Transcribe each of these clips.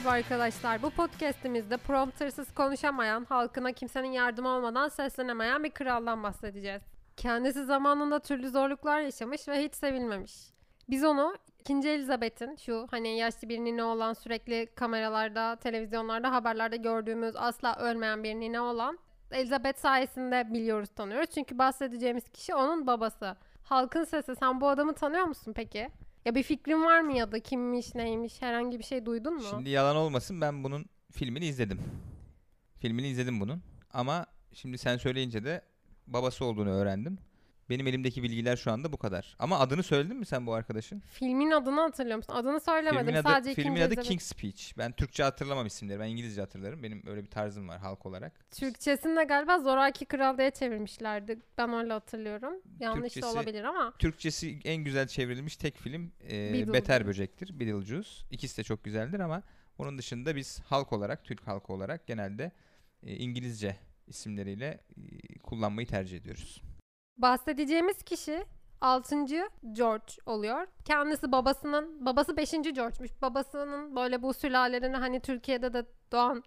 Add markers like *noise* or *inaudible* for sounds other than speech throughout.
Merhaba arkadaşlar. Bu podcast'imizde promptersız konuşamayan, halkına kimsenin yardımı olmadan seslenemeyen bir kraldan bahsedeceğiz. Kendisi zamanında türlü zorluklar yaşamış ve hiç sevilmemiş. Biz onu 2. Elizabeth'in şu hani yaşlı bir nine olan sürekli kameralarda, televizyonlarda, haberlerde gördüğümüz asla ölmeyen bir nine olan Elizabeth sayesinde biliyoruz, tanıyoruz. Çünkü bahsedeceğimiz kişi onun babası. Halkın sesi. Sen bu adamı tanıyor musun peki? Ya bir fikrin var mı ya da kimmiş, neymiş, herhangi bir şey duydun mu? Şimdi yalan olmasın ben bunun filmini izledim. Filmini izledim bunun. Ama şimdi sen söyleyince de babası olduğunu öğrendim. Benim elimdeki bilgiler şu anda bu kadar. Ama adını söyledin mi sen bu arkadaşın? Filmin adını hatırlıyor musun? Adını söylemedim. Filmin adı, Sadece filmin adı Elizabeth- King's Speech. Ben Türkçe hatırlamam isimleri. Ben İngilizce hatırlarım. Benim öyle bir tarzım var halk olarak. Türkçesini de galiba Zoraki Kral diye çevirmişlerdi. Ben öyle hatırlıyorum. Yanlış da Türkçesi- olabilir ama. Türkçesi en güzel çevrilmiş tek film e. Beter Böcek'tir. Beetlejuice. İkisi de çok güzeldir ama onun dışında biz halk olarak, Türk halkı olarak genelde e, İngilizce isimleriyle e, kullanmayı tercih ediyoruz. Bahsedeceğimiz kişi 6. George oluyor. Kendisi babasının, babası 5. George'muş. Babasının böyle bu sülalelerine hani Türkiye'de de doğan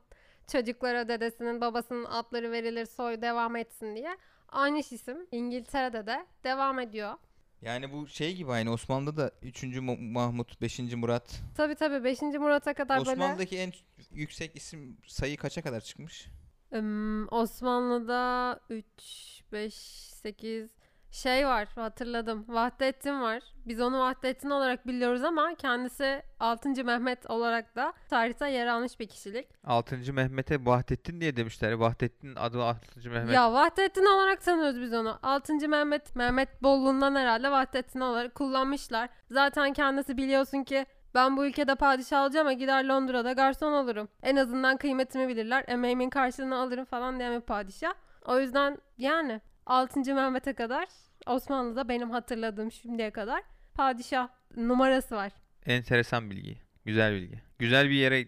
çocuklara dedesinin babasının adları verilir soy devam etsin diye. Aynı isim İngiltere'de de devam ediyor. Yani bu şey gibi aynı Osmanlı'da da 3. Mahmut, 5. Murat. Tabi tabi 5. Murat'a kadar böyle Osmanlı'daki en yüksek isim sayı kaça kadar çıkmış? Im, Osmanlı'da 3, 5, 8 şey var hatırladım. Vahdettin var. Biz onu Vahdettin olarak biliyoruz ama kendisi 6. Mehmet olarak da tarihte yer almış bir kişilik. 6. Mehmet'e Vahdettin diye demişler. Vahdettin adı 6. Mehmet. Ya Vahdettin olarak tanıyoruz biz onu. 6. Mehmet, Mehmet Bollu'ndan herhalde Vahdettin olarak kullanmışlar. Zaten kendisi biliyorsun ki ben bu ülkede padişah olacağım ama gider Londra'da garson olurum. En azından kıymetimi bilirler. Emeğimin karşılığını alırım falan diyen bir padişah. O yüzden yani 6. Mehmet'e kadar Osmanlı'da benim hatırladığım şimdiye kadar padişah numarası var. Enteresan bilgi. Güzel bilgi. Güzel bir yere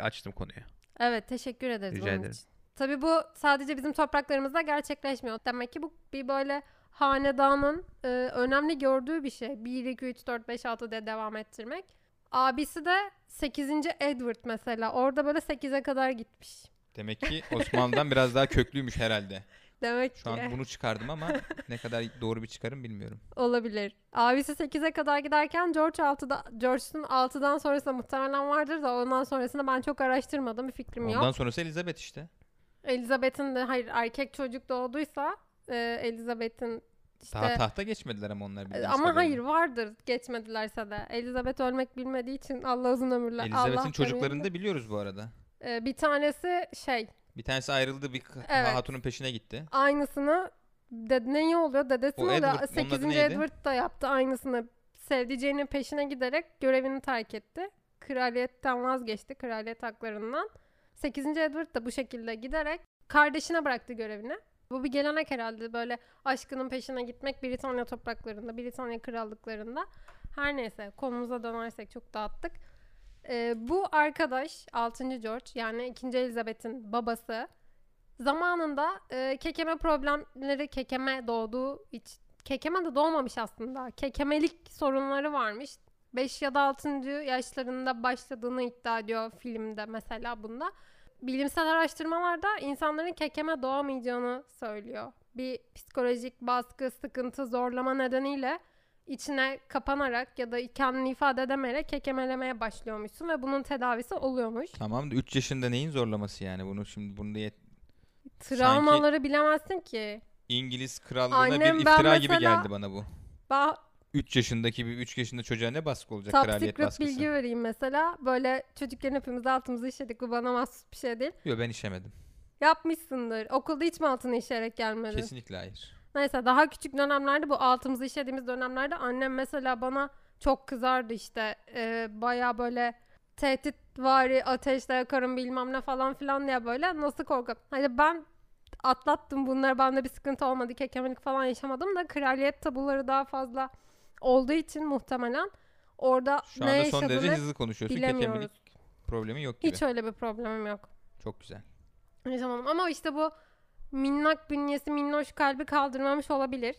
açtım konuyu. Evet teşekkür ederiz Rica onun ederim. için. Tabii bu sadece bizim topraklarımızda gerçekleşmiyor. Demek ki bu bir böyle hanedanın e, önemli gördüğü bir şey. 1, 2, 3, 4, 5, 6 diye devam ettirmek. Abisi de 8. Edward mesela. Orada böyle 8'e kadar gitmiş. Demek ki Osmanlı'dan biraz daha köklüymüş herhalde. Demek Şu ki an bunu çıkardım ama ne kadar doğru bir çıkarım bilmiyorum. olabilir. Abisi 8'e kadar giderken George 6'da George'un 6'dan sonrası da muhtemelen vardır da ondan sonrasında ben çok araştırmadım. Bir fikrim yok. Ondan sonrası Elizabeth işte. Elizabeth'in de hayır erkek çocuk doğduysa e, Elizabeth'in işte Daha tahta geçmediler ama onlar bildiğimiz ama kadarıyla. hayır vardır geçmedilerse de. Elizabeth ölmek bilmediği için Allah uzun ömürler. Elizabeth'in çocuklarını da biliyoruz bu arada. E, bir tanesi şey Bir tanesi ayrıldı bir Evet. hatunun peşine gitti. aynısını de, neyi oluyor? Dedesi O mi oluyor? Edward, onun adı 8. neydi? Edward da yaptı aynısını. Sevdiceğinin peşine giderek görevini terk etti. Kraliyetten vazgeçti. Kraliyet haklarından. 8. Edward da bu şekilde giderek kardeşine bıraktı görevini. Bu bir gelenek herhalde böyle aşkının peşine gitmek Britanya topraklarında, Britanya krallıklarında. Her neyse konumuza dönersek çok dağıttık. Ee, bu arkadaş 6. George yani 2. Elizabeth'in babası zamanında e, kekeme problemleri kekeme doğduğu hiç kekeme de doğmamış aslında. Kekemelik sorunları varmış. 5 ya da 6. yaşlarında başladığını iddia ediyor filmde mesela bunda. Bilimsel araştırmalarda insanların kekeme doğamayacağını söylüyor. Bir psikolojik baskı, sıkıntı, zorlama nedeniyle içine kapanarak ya da kendini ifade edemeyerek kekemelemeye başlıyormuşsun ve bunun tedavisi oluyormuş. Tamam da 3 yaşında neyin zorlaması yani bunu şimdi bunu diye Travmaları bilemezsin ki. İngiliz krallığına Annem, ben bir iftira gibi geldi bana bu. Bah 3 yaşındaki bir 3 yaşında çocuğa ne baskı olacak top kraliyet secret baskısı? bilgi vereyim mesela. Böyle çocukken hepimiz altımızı işedik. Bu bana mahsus bir şey değil. Yok ben işemedim. Yapmışsındır. Okulda hiç mi altını işeyerek gelmedin? Kesinlikle hayır. Neyse daha küçük dönemlerde bu altımızı işlediğimiz dönemlerde annem mesela bana çok kızardı işte. Ee, Baya böyle tehdit vari ateşle yakarım bilmem ne falan filan diye böyle nasıl korkup. Hani ben atlattım bunları bende bir sıkıntı olmadı kekemelik falan yaşamadım da kraliyet tabuları daha fazla olduğu için muhtemelen orada Şu ne anda son derece hızlı konuşuyorsun. bilemiyoruz. Problemi yok gibi. Hiç öyle bir problemim yok. Çok güzel. Yaşamadım ama işte bu minnak bünyesi minnoş kalbi kaldırmamış olabilir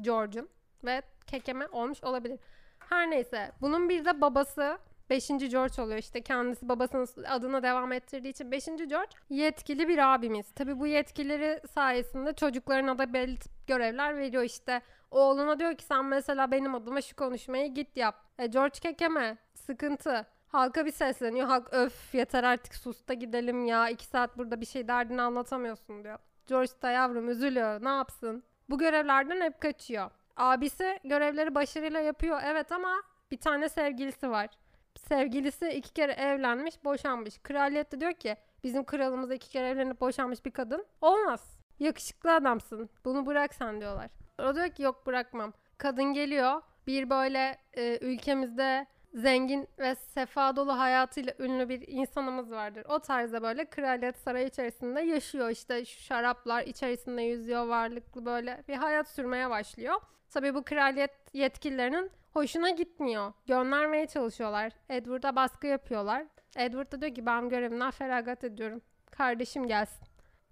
George'un ve kekeme olmuş olabilir. Her neyse bunun bir de babası Beşinci George oluyor işte kendisi babasının adına devam ettirdiği için. Beşinci George yetkili bir abimiz. Tabii bu yetkileri sayesinde çocuklarına da belli görevler veriyor işte. Oğluna diyor ki sen mesela benim adıma şu konuşmayı git yap. E, George kekeme sıkıntı. Halka bir sesleniyor. Halk öf yeter artık sus da gidelim ya. iki saat burada bir şey derdini anlatamıyorsun diyor. George da yavrum üzülüyor. Ne yapsın? Bu görevlerden hep kaçıyor. Abisi görevleri başarıyla yapıyor evet ama bir tane sevgilisi var. Sevgilisi iki kere evlenmiş, boşanmış. Kraliyet de diyor ki bizim kralımız iki kere evlenip boşanmış bir kadın. Olmaz. Yakışıklı adamsın. Bunu bırak sen diyorlar. O diyor ki yok bırakmam. Kadın geliyor. Bir böyle e, ülkemizde zengin ve sefa dolu hayatıyla ünlü bir insanımız vardır. O tarzda böyle kraliyet sarayı içerisinde yaşıyor. İşte şaraplar içerisinde yüzüyor varlıklı böyle bir hayat sürmeye başlıyor. Tabii bu kraliyet yetkililerinin hoşuna gitmiyor. Göndermeye çalışıyorlar. Edward'a baskı yapıyorlar. Edward da diyor ki ben görevimden feragat ediyorum. Kardeşim gelsin.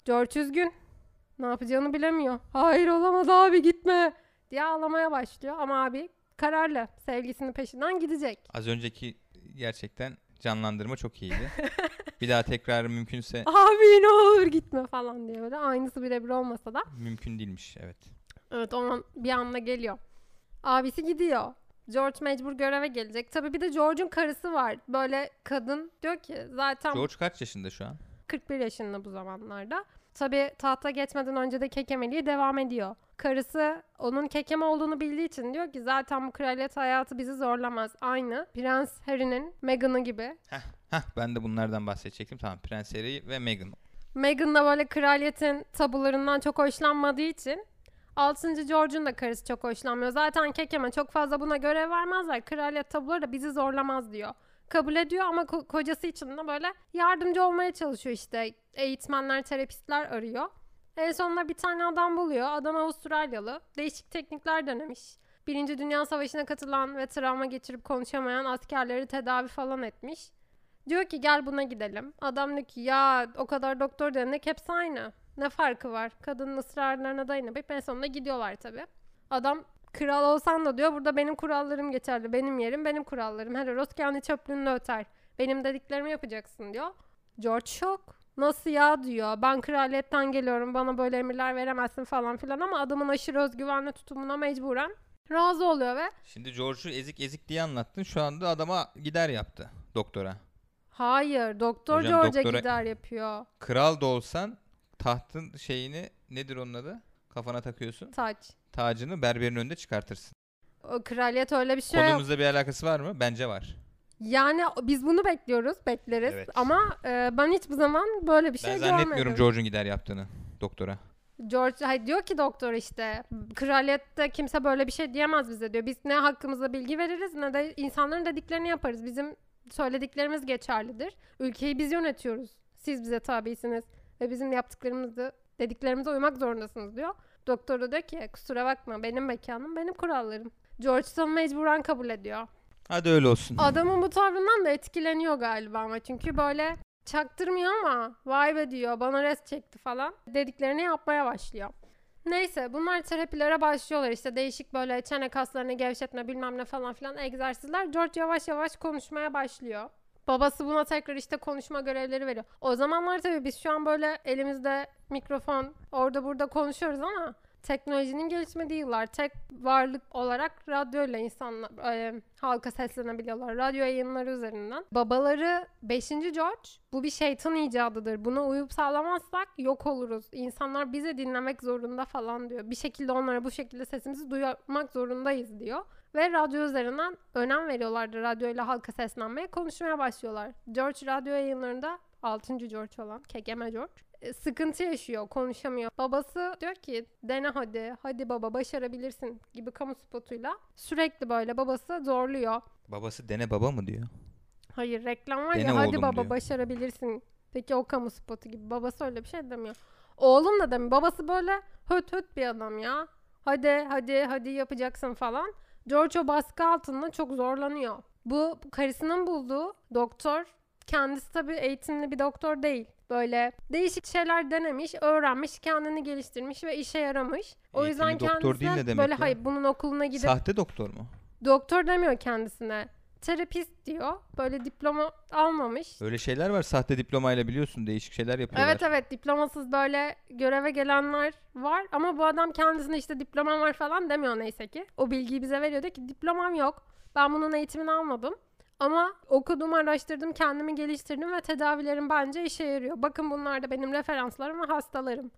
George üzgün. Ne yapacağını bilemiyor. Hayır olamaz abi gitme diye ağlamaya başlıyor. Ama abi kararlı. Sevgisinin peşinden gidecek. Az önceki gerçekten canlandırma çok iyiydi. *laughs* bir daha tekrar mümkünse Abi ne olur gitme falan diye böyle. Aynısı birebir olmasa da. mümkün değilmiş evet. Evet o an bir anda geliyor. Abisi gidiyor. George mecbur göreve gelecek. Tabii bir de George'un karısı var. Böyle kadın diyor ki zaten George kaç yaşında şu an? 41 yaşında bu zamanlarda. Tabii tahta geçmeden önce de kekemeliği devam ediyor. Karısı onun kekeme olduğunu bildiği için diyor ki zaten bu kraliyet hayatı bizi zorlamaz. Aynı Prens Harry'nin Meghan'ı gibi. Hah ben de bunlardan bahsedecektim. Tamam Prens Harry ve Meghan. Meghan da böyle kraliyetin tabularından çok hoşlanmadığı için 6. George'un da karısı çok hoşlanmıyor. Zaten kekeme çok fazla buna görev vermezler. Kraliyet tabuları da bizi zorlamaz diyor. Kabul ediyor ama ko- kocası için de böyle yardımcı olmaya çalışıyor işte. Eğitmenler, terapistler arıyor. En sonunda bir tane adam buluyor. Adam Avustralyalı. Değişik teknikler denemiş. Birinci Dünya Savaşı'na katılan ve travma geçirip konuşamayan askerleri tedavi falan etmiş. Diyor ki gel buna gidelim. Adam diyor ki ya o kadar doktor denek hepsi aynı. Ne farkı var? Kadının ısrarlarına dayanıp en sonunda gidiyorlar tabii. Adam kral olsan da diyor burada benim kurallarım geçerli. Benim yerim benim kurallarım. Hellos kendi çöplüğünü öter. Benim dediklerimi yapacaksın diyor. George şok. Nasıl ya diyor. Ben kraliyetten geliyorum. Bana böyle emirler veremezsin falan filan ama adamın aşırı özgüvenli tutumuna mecburen razı oluyor ve Şimdi George'u ezik ezik diye anlattın. Şu anda adama gider yaptı doktora. hayır doktor Hocam George'a doktora- gider yapıyor. Kral da olsan tahtın şeyini nedir onun adı? Kafana takıyorsun. Taç. Tacını berberin önünde çıkartırsın. O kraliyet öyle bir şey yok. Konumuzda bir alakası var mı? Bence var. Yani biz bunu bekliyoruz, bekleriz. Evet. Ama e, ben hiçbir zaman böyle bir şey ben görmedim. zannetmiyorum George'un gider yaptığını doktora. George hayır, diyor ki doktor işte kraliyette kimse böyle bir şey diyemez bize diyor. Biz ne hakkımızda bilgi veririz ne de insanların dediklerini yaparız. Bizim söylediklerimiz geçerlidir. Ülkeyi biz yönetiyoruz. Siz bize tabisiniz ve bizim yaptıklarımızı dediklerimize uymak zorundasınız diyor. Doktor da diyor ki kusura bakma benim mekanım benim kurallarım. George da mecburen kabul ediyor. Hadi öyle olsun. Adamın bu tavrından da etkileniyor galiba ama çünkü böyle çaktırmıyor ama vay be diyor bana rest çekti falan dediklerini yapmaya başlıyor. Neyse bunlar terapilere başlıyorlar işte değişik böyle çene kaslarını gevşetme bilmem ne falan filan egzersizler. George yavaş yavaş konuşmaya başlıyor. Babası buna tekrar işte konuşma görevleri veriyor. O zamanlar tabii biz şu an böyle elimizde mikrofon orada burada konuşuyoruz ama teknolojinin gelişmediği yıllar tek varlık olarak radyoyla insanlar e, halka seslenebiliyorlar. Radyo yayınları üzerinden. Babaları 5. George bu bir şeytan icadıdır. Buna uyup sağlamazsak yok oluruz. İnsanlar bizi dinlemek zorunda falan diyor. Bir şekilde onlara bu şekilde sesimizi duyurmak zorundayız diyor. Ve radyo üzerinden önem veriyorlardı. Radyoyla halka seslenmeye, konuşmaya başlıyorlar. George radyo yayınlarında 6. George olan Kekeme George e, sıkıntı yaşıyor, konuşamıyor. Babası diyor ki dene hadi, hadi baba başarabilirsin gibi kamu spotuyla sürekli böyle babası zorluyor. Babası dene baba mı diyor? Hayır reklam var Dene ya hadi baba diyor. başarabilirsin. Peki o kamu spotu gibi babası öyle bir şey demiyor. Oğlum da demiyor. Babası böyle höt höt bir adam ya. Hadi hadi hadi yapacaksın falan. George o baskı altında çok zorlanıyor. Bu karısının bulduğu doktor kendisi tabii eğitimli bir doktor değil. Böyle değişik şeyler denemiş, öğrenmiş, kendini geliştirmiş ve işe yaramış. O yüzden Eğitimli doktor kendisi değil ne demek böyle ya? hayır bunun okuluna gidip Sahte doktor mu? doktor demiyor kendisine. Terapist diyor. Böyle diploma almamış. Öyle şeyler var sahte diplomayla biliyorsun değişik şeyler yapıyorlar. Evet evet diplomasız böyle göreve gelenler var ama bu adam kendisine işte diplomam var falan demiyor neyse ki. O bilgiyi bize veriyor diyor ki diplomam yok. Ben bunun eğitimini almadım. Ama okudum, araştırdım, kendimi geliştirdim ve tedavilerim bence işe yarıyor. Bakın bunlar da benim referanslarım ve hastalarım.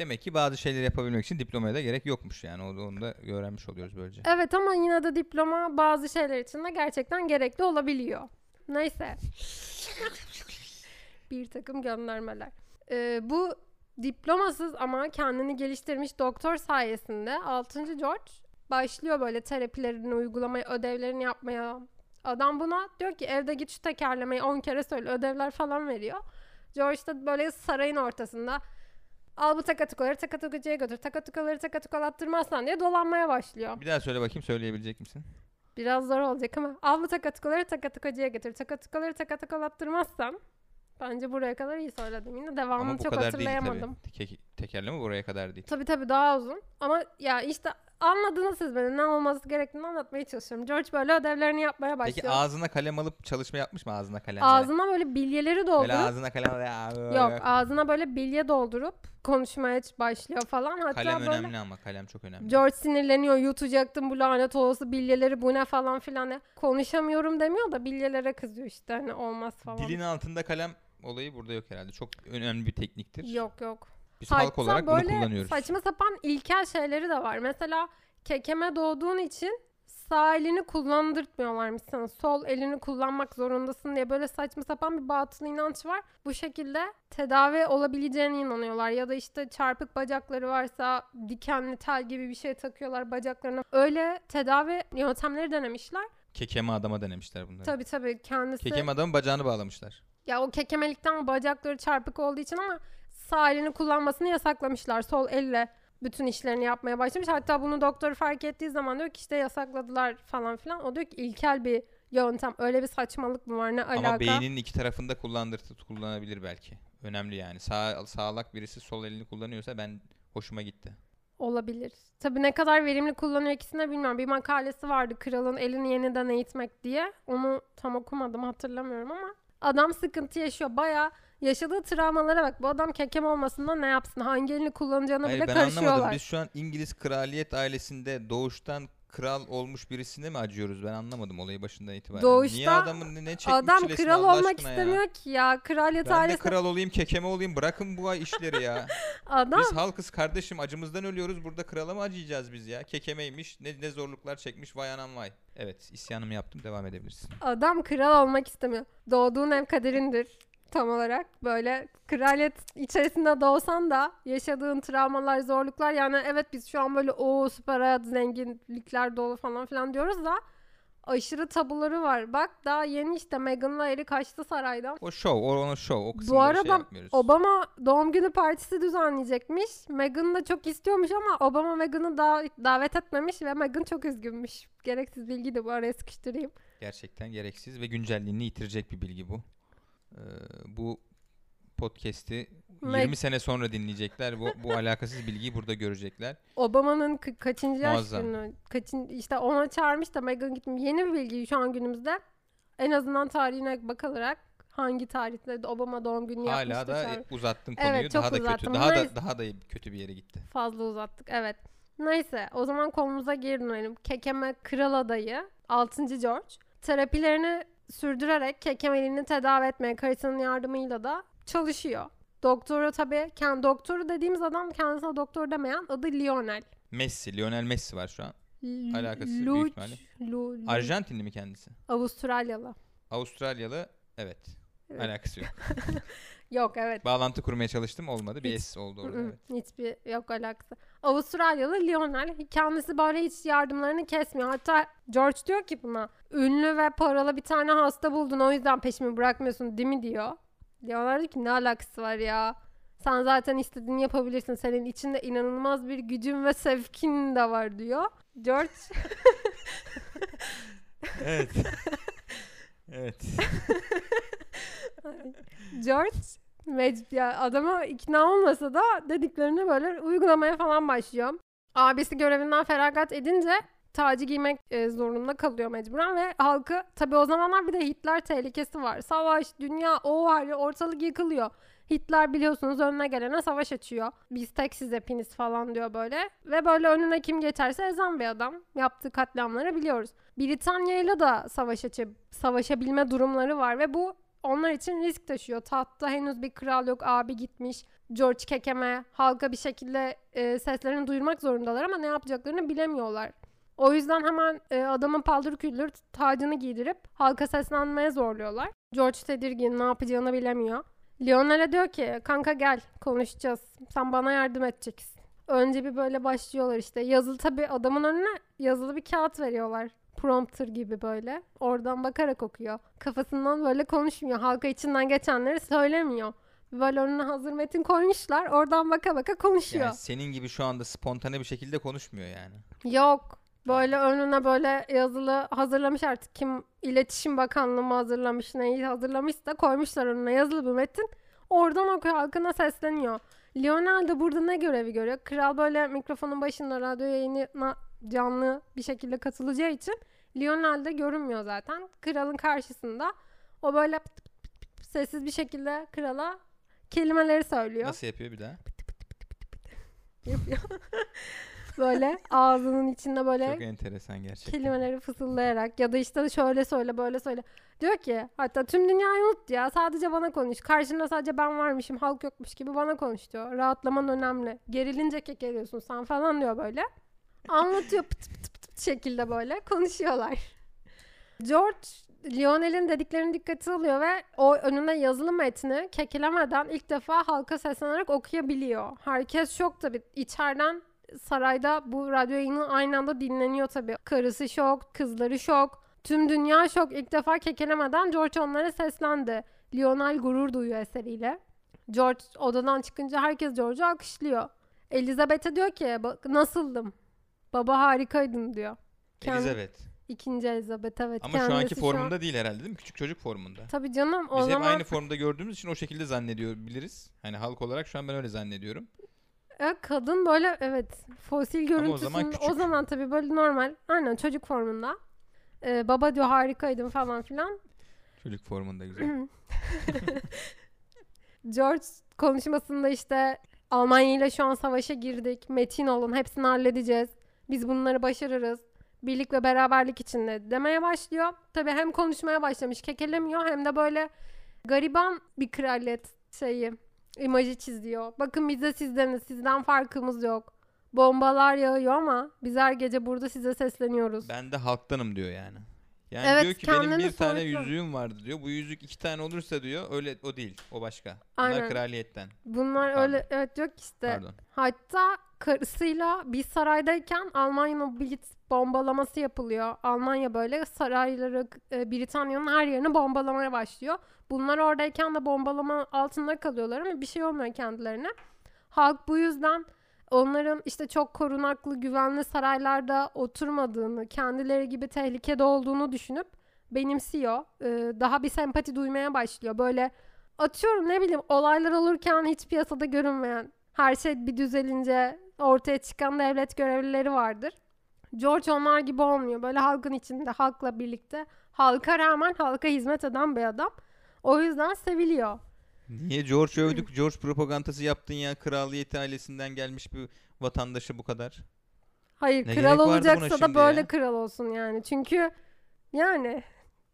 Demek ki bazı şeyleri yapabilmek için diplomaya da gerek yokmuş yani. Onu, da öğrenmiş oluyoruz böylece. Evet ama yine de diploma bazı şeyler için de gerçekten gerekli olabiliyor. Neyse. *laughs* Bir takım göndermeler. Ee, bu diplomasız ama kendini geliştirmiş doktor sayesinde 6. George başlıyor böyle terapilerini uygulamaya, ödevlerini yapmaya. Adam buna diyor ki evde git şu tekerlemeyi 10 kere söyle ödevler falan veriyor. George da böyle sarayın ortasında al bu takatukaları takatukucuya götür takatukaları takatukalatırmazsan diye dolanmaya başlıyor. Bir daha söyle bakayım söyleyebilecek misin? Biraz zor olacak ama al bu takatukaları takatukacıya getir. Takatukaları takatukalattırmazsan bence buraya kadar iyi söyledim. Yine devamını çok hatırlayamadım. değil tabii. Tekerleme buraya kadar değil. Tabii tabii daha uzun. Ama ya işte anladınız siz beni. Ne olması gerektiğini anlatmaya çalışıyorum. George böyle ödevlerini yapmaya başlıyor. Peki ağzına kalem alıp çalışma yapmış mı ağzına kalem? Ağzına böyle bilyeleri Böyle doldurup ağzına kalem yok ağzına böyle bilye doldurup konuşmaya başlıyor falan. Hatta Kalem böyle önemli ama kalem çok önemli. George sinirleniyor. Yutacaktım bu lanet olası bilyeleri bu ne falan filan. Konuşamıyorum demiyor da bilyelere kızıyor işte hani olmaz falan. Dilin altında kalem olayı burada yok herhalde. Çok önemli bir tekniktir. Yok yok. Biz halk olarak bunu böyle kullanıyoruz. saçma sapan ilkel şeyleri de var. Mesela kekeme doğduğun için sağ elini kullandırtmıyorlarmış sana. Sol elini kullanmak zorundasın diye böyle saçma sapan bir batıl inanç var. Bu şekilde tedavi olabileceğine inanıyorlar. Ya da işte çarpık bacakları varsa dikenli tel gibi bir şey takıyorlar bacaklarına. Öyle tedavi yöntemleri denemişler. Kekeme adama denemişler bunları. Tabii tabii kendisi... Kekeme adamın bacağını bağlamışlar. Ya o kekemelikten bacakları çarpık olduğu için ama sağ elini kullanmasını yasaklamışlar. Sol elle bütün işlerini yapmaya başlamış. Hatta bunu doktor fark ettiği zaman diyor ki işte yasakladılar falan filan. O diyor ki ilkel bir yöntem. Öyle bir saçmalık mı var ne alaka? Ama beynin iki tarafında kullandırtıp kullanabilir belki. Önemli yani. Sağ, sağlak birisi sol elini kullanıyorsa ben hoşuma gitti. Olabilir. Tabii ne kadar verimli kullanıyor ikisini de bilmiyorum. Bir makalesi vardı kralın elini yeniden eğitmek diye. Onu tam okumadım hatırlamıyorum ama adam sıkıntı yaşıyor. Baya yaşadığı travmalara bak. Bu adam kekem olmasından ne yapsın? Hangi elini kullanacağına Hayır bile ben karışıyorlar. anlamadım. Biz şu an İngiliz kraliyet ailesinde doğuştan kral olmuş birisine mi acıyoruz? Ben anlamadım olayı başından itibaren. Doğuşta Niye adamın ne, çekmiş Adam kral Allah olmak aşkına ya? istemiyor ki ya. Kraliyet Ben de ailesi kral olayım, kekeme olayım. Bırakın bu ay işleri ya. *laughs* adam Biz halkız kardeşim acımızdan ölüyoruz. Burada krala mı acıyacağız biz ya? Kekemeymiş. Ne, ne zorluklar çekmiş. Vay anam vay. Evet isyanımı yaptım. Devam edebilirsin. adam kral olmak istemiyor. Doğduğun ev kaderindir tam olarak. Böyle kraliyet içerisinde doğsan da yaşadığın travmalar, zorluklar yani evet biz şu an böyle o süper hayat, zenginlikler dolu falan filan diyoruz da aşırı tabuları var. Bak daha yeni işte Meghan'la Harry kaçtı saraydan. O show. O onun show. O Bu arada şey yapmıyoruz. Obama doğum günü partisi düzenleyecekmiş. Meghan da çok istiyormuş ama Obama Meghan'ı da davet etmemiş ve Meghan çok üzgünmüş. Gereksiz bilgi de bu araya sıkıştırayım. Gerçekten gereksiz ve güncelliğini yitirecek bir bilgi bu. Ee, bu podcast'i Meg- 20 sene sonra dinleyecekler. Bu, bu alakasız bilgiyi burada görecekler. Obama'nın ka- kaçıncı yaş Muazzam. günü? Kaçın, işte ona çağırmış da Meghan gitmiş. Yeni bir bilgi şu an günümüzde. En azından tarihine bakılarak hangi tarihte Obama doğum günü Hala yapmıştı. da çağır- uzattın Evet, konuyu. çok daha da kötü. uzattım. Daha Neyse. da daha da kötü bir yere gitti. Fazla uzattık evet. Neyse o zaman konumuza geri dönelim. Kekeme kral adayı 6. George terapilerini sürdürerek kekemelini tedavi etmeye karısının yardımıyla da çalışıyor. Doktoru tabii, kendi doktoru dediğimiz adam kendisine doktor demeyen adı Lionel. Messi, Lionel Messi var şu an. L- Alakası büyük Luch- ihtimalle. Lu- Lu- Arjantinli mi kendisi? Avustralyalı. Avustralyalı. Evet. Evet. Alakası yok. *laughs* Yok evet. Bağlantı kurmaya çalıştım olmadı. Bir Hiç. S oldu orada. Evet. Hiçbir yok alakası. Avustralyalı Lionel kendisi böyle hiç yardımlarını kesmiyor. Hatta George diyor ki buna ünlü ve paralı bir tane hasta buldun o yüzden peşimi bırakmıyorsun değil mi diyor. Lionel diyor ki ne alakası var ya. Sen zaten istediğini yapabilirsin. Senin içinde inanılmaz bir gücün ve sevkin de var diyor. George *laughs* Evet. evet. *laughs* George mec- ya adama ikna olmasa da dediklerini böyle uygulamaya falan başlıyor. Abisi görevinden feragat edince tacı giymek e, zorunda kalıyor mecburen ve halkı tabii o zamanlar bir de Hitler tehlikesi var. Savaş, dünya, o var ya ortalık yıkılıyor. Hitler biliyorsunuz önüne gelene savaş açıyor. Biz tek siz hepiniz falan diyor böyle. Ve böyle önüne kim geçerse ezen bir adam. Yaptığı katliamları biliyoruz. Britanya ile de savaş açıp savaşabilme durumları var ve bu onlar için risk taşıyor. Tahtta henüz bir kral yok, abi gitmiş. George Kekeme halka bir şekilde e, seslerini duyurmak zorundalar ama ne yapacaklarını bilemiyorlar. O yüzden hemen e, adamın paldır küldür tacını giydirip halka seslenmeye zorluyorlar. George tedirgin ne yapacağını bilemiyor. Lionel'e diyor ki kanka gel konuşacağız. Sen bana yardım edeceksin. Önce bir böyle başlıyorlar işte. Yazılı tabii adamın önüne yazılı bir kağıt veriyorlar. Prompter gibi böyle. Oradan bakarak okuyor. Kafasından böyle konuşmuyor. Halka içinden geçenleri söylemiyor. Böyle önüne hazır metin koymuşlar. Oradan baka baka konuşuyor. Yani senin gibi şu anda spontane bir şekilde konuşmuyor yani. Yok. Böyle önüne böyle yazılı hazırlamış artık kim iletişim bakanlığı mı hazırlamış neyi hazırlamışsa koymuşlar önüne yazılı bir metin. Oradan okuyor halkına sesleniyor. Lionel de burada ne görevi görüyor? Kral böyle mikrofonun başında radyo yayınına canlı bir şekilde katılacağı için Lionel de görünmüyor zaten. Kralın karşısında o böyle pıt pıt pıt pıt sessiz bir şekilde krala kelimeleri söylüyor. Nasıl yapıyor bir daha? *laughs* Yapıyor. böyle ağzının içinde böyle Çok enteresan gerçekten. kelimeleri fısıldayarak ya da işte şöyle söyle böyle söyle. Diyor ki hatta tüm dünyayı unut ya sadece bana konuş. Karşında sadece ben varmışım halk yokmuş gibi bana konuş diyor. Rahatlaman önemli. Gerilince kekeliyorsun sen falan diyor böyle. Anlatıyor pıt pıt pıt pıt şekilde böyle konuşuyorlar. George Lionel'in dediklerini dikkate alıyor ve o önüne yazılı metni kekelemeden ilk defa halka seslenerek okuyabiliyor. Herkes şok tabii. İçeriden sarayda bu radyo yayını aynı anda dinleniyor tabii. Karısı şok, kızları şok. Tüm dünya şok. İlk defa kekelemeden George onlara seslendi. Lionel gurur duyuyor eseriyle. George odadan çıkınca herkes George'u alkışlıyor. Elizabeth'e diyor ki "Bak, nasıldım? Baba harikaydın diyor. Kendi- Elizabeth. İkinci Elizabeth evet. Ama şu anki formunda değil herhalde değil mi? Küçük çocuk formunda. Tabii canım o Biz zaman hep aynı formda gördüğümüz için o şekilde zannediyor biliriz. Hani halk olarak şu an ben öyle zannediyorum. E, kadın böyle evet fosil görüntüsünde o zaman zaman, küçük. tabii böyle normal aynen çocuk formunda. E, baba diyor harikaydın falan filan. Çocuk formunda güzel. *clears throat* George konuşmasında işte Almanya ile şu an savaşa girdik. Metin olun hepsini halledeceğiz. Biz bunları başarırız. Birlik ve beraberlik içinde demeye başlıyor. Tabii hem konuşmaya başlamış kekelemiyor hem de böyle gariban bir kraliyet şeyi imajı çiziyor. Bakın biz de sizdeniz. Sizden farkımız yok. Bombalar yağıyor ama biz her gece burada size sesleniyoruz. Ben de halktanım diyor yani. Yani Evet, diyor ki benim bir tane soyutluyor. yüzüğüm vardı diyor. Bu yüzük iki tane olursa diyor öyle o değil. O başka. Bunlar Aynen. kraliyetten. Bunlar Pardon. öyle evet yok işte. Pardon. Hatta karısıyla biz saraydayken Almanya'nın Blitz bombalaması yapılıyor. Almanya böyle sarayları e, Britanya'nın her yerini bombalamaya başlıyor. Bunlar oradayken de bombalama altında kalıyorlar ama bir şey olmuyor kendilerine. Halk bu yüzden onların işte çok korunaklı güvenli saraylarda oturmadığını, kendileri gibi tehlikede olduğunu düşünüp benimsiyor. Ee, daha bir sempati duymaya başlıyor. Böyle atıyorum ne bileyim olaylar olurken hiç piyasada görünmeyen her şey bir düzelince ortaya çıkan devlet görevlileri vardır. George onlar gibi olmuyor. Böyle halkın içinde, halkla birlikte, halka rağmen halka hizmet eden bir adam. O yüzden seviliyor. Niye George övdük? George propagandası yaptın ya. Kraliyet ailesinden gelmiş bir vatandaşı bu kadar. Hayır, Ne kral olacaksa da böyle ya? kral olsun yani. Çünkü yani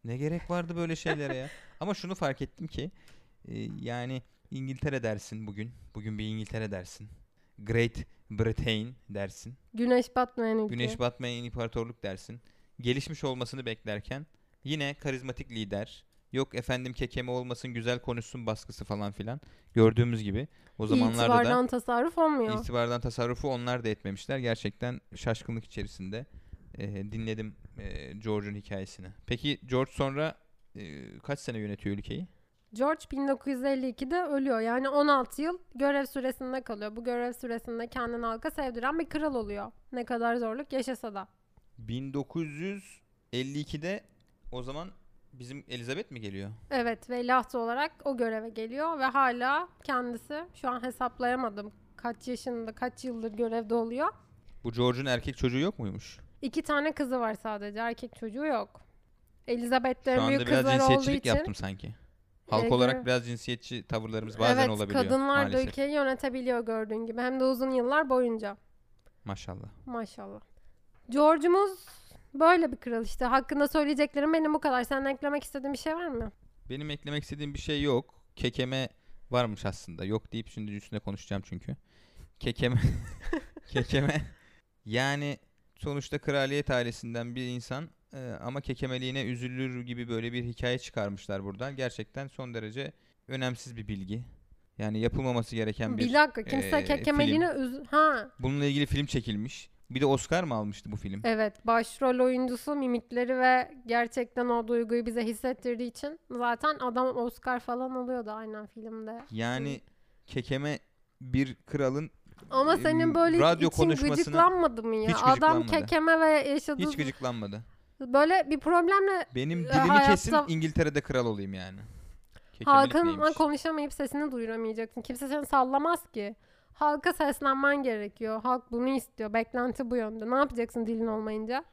Ne gerek vardı böyle şeylere ya? *laughs* Ama şunu fark ettim ki e, yani İngiltere dersin bugün. Bugün bir İngiltere dersin. Great Britain dersin. güneş batmayan ülke. Güneş batmayan imparatorluk dersin. Gelişmiş olmasını beklerken yine karizmatik lider. Yok efendim kekeme olmasın güzel konuşsun baskısı falan filan. Gördüğümüz gibi o zamanlarda da İtibardan tasarruf olmuyor. itibardan tasarrufu onlar da etmemişler. Gerçekten şaşkınlık içerisinde e, dinledim e, George'un hikayesini. Peki George sonra e, kaç sene yönetiyor ülkeyi? George 1952'de ölüyor. Yani 16 yıl görev süresinde kalıyor. Bu görev süresinde kendini halka sevdiren bir kral oluyor. Ne kadar zorluk yaşasa da. 1952'de o zaman bizim Elizabeth mi geliyor? Evet veliaht olarak o göreve geliyor ve hala kendisi şu an hesaplayamadım kaç yaşında kaç yıldır görevde oluyor. Bu George'un erkek çocuğu yok muymuş? İki tane kızı var sadece. Erkek çocuğu yok. Elizabeth'lerin Şu anda büyük biraz kızları olduğu cinsiyetçilik için. yaptım sanki. Halk Ee, olarak biraz cinsiyetçi tavırlarımız bazen evet, olabiliyor kadınlar da ülkeyi yönetebiliyor gördüğün gibi. Hem de uzun yıllar boyunca. Maşallah. Maşallah. George'umuz böyle bir kral işte. Hakkında söyleyeceklerim benim bu kadar. Senin eklemek istediğin bir şey var mı? Benim eklemek istediğim bir şey yok. Kekeme varmış aslında. Yok deyip şimdi üstüne konuşacağım çünkü. Kekeme *laughs* Kekeme yani sonuçta kraliyet ailesinden bir insan e, ama kekemeliğine üzülür gibi böyle bir hikaye çıkarmışlar buradan. Gerçekten son derece önemsiz bir bilgi. Yani yapılmaması gereken bir Bir dakika kimse e, kekemeliğine üz- Ha Bununla ilgili film çekilmiş. Bir de Oscar mı almıştı bu film? evet başrol oyuncusu mimikleri ve gerçekten o duyguyu bize hissettirdiği için zaten adam Oscar falan alıyordu aynen filmde. Yani kekeme bir kralın Ama e, senin böyle radyo için konuşmasına gıcıklanmadı mı ya? hiç Adam gıcıklanmadı. kekeme ve yaşadığı hiç gıcıklanmadı. Böyle bir problemle Benim E, dilimi hayatta- kesin İngiltere'de kral olayım yani. Kekemelik halkınla neymiş? konuşamayıp sesini duyuramayacaksın. Kimse seni sallamaz ki. Halka seslenmen gerekiyor. Halk bunu istiyor. Beklenti bu yönde. Ne yapacaksın dilin olmayınca?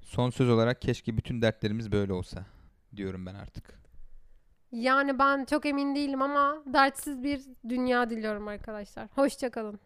Son söz olarak keşke bütün dertlerimiz böyle olsa diyorum ben artık. Yani ben çok emin değilim ama dertsiz bir dünya diliyorum arkadaşlar. Hoşçakalın.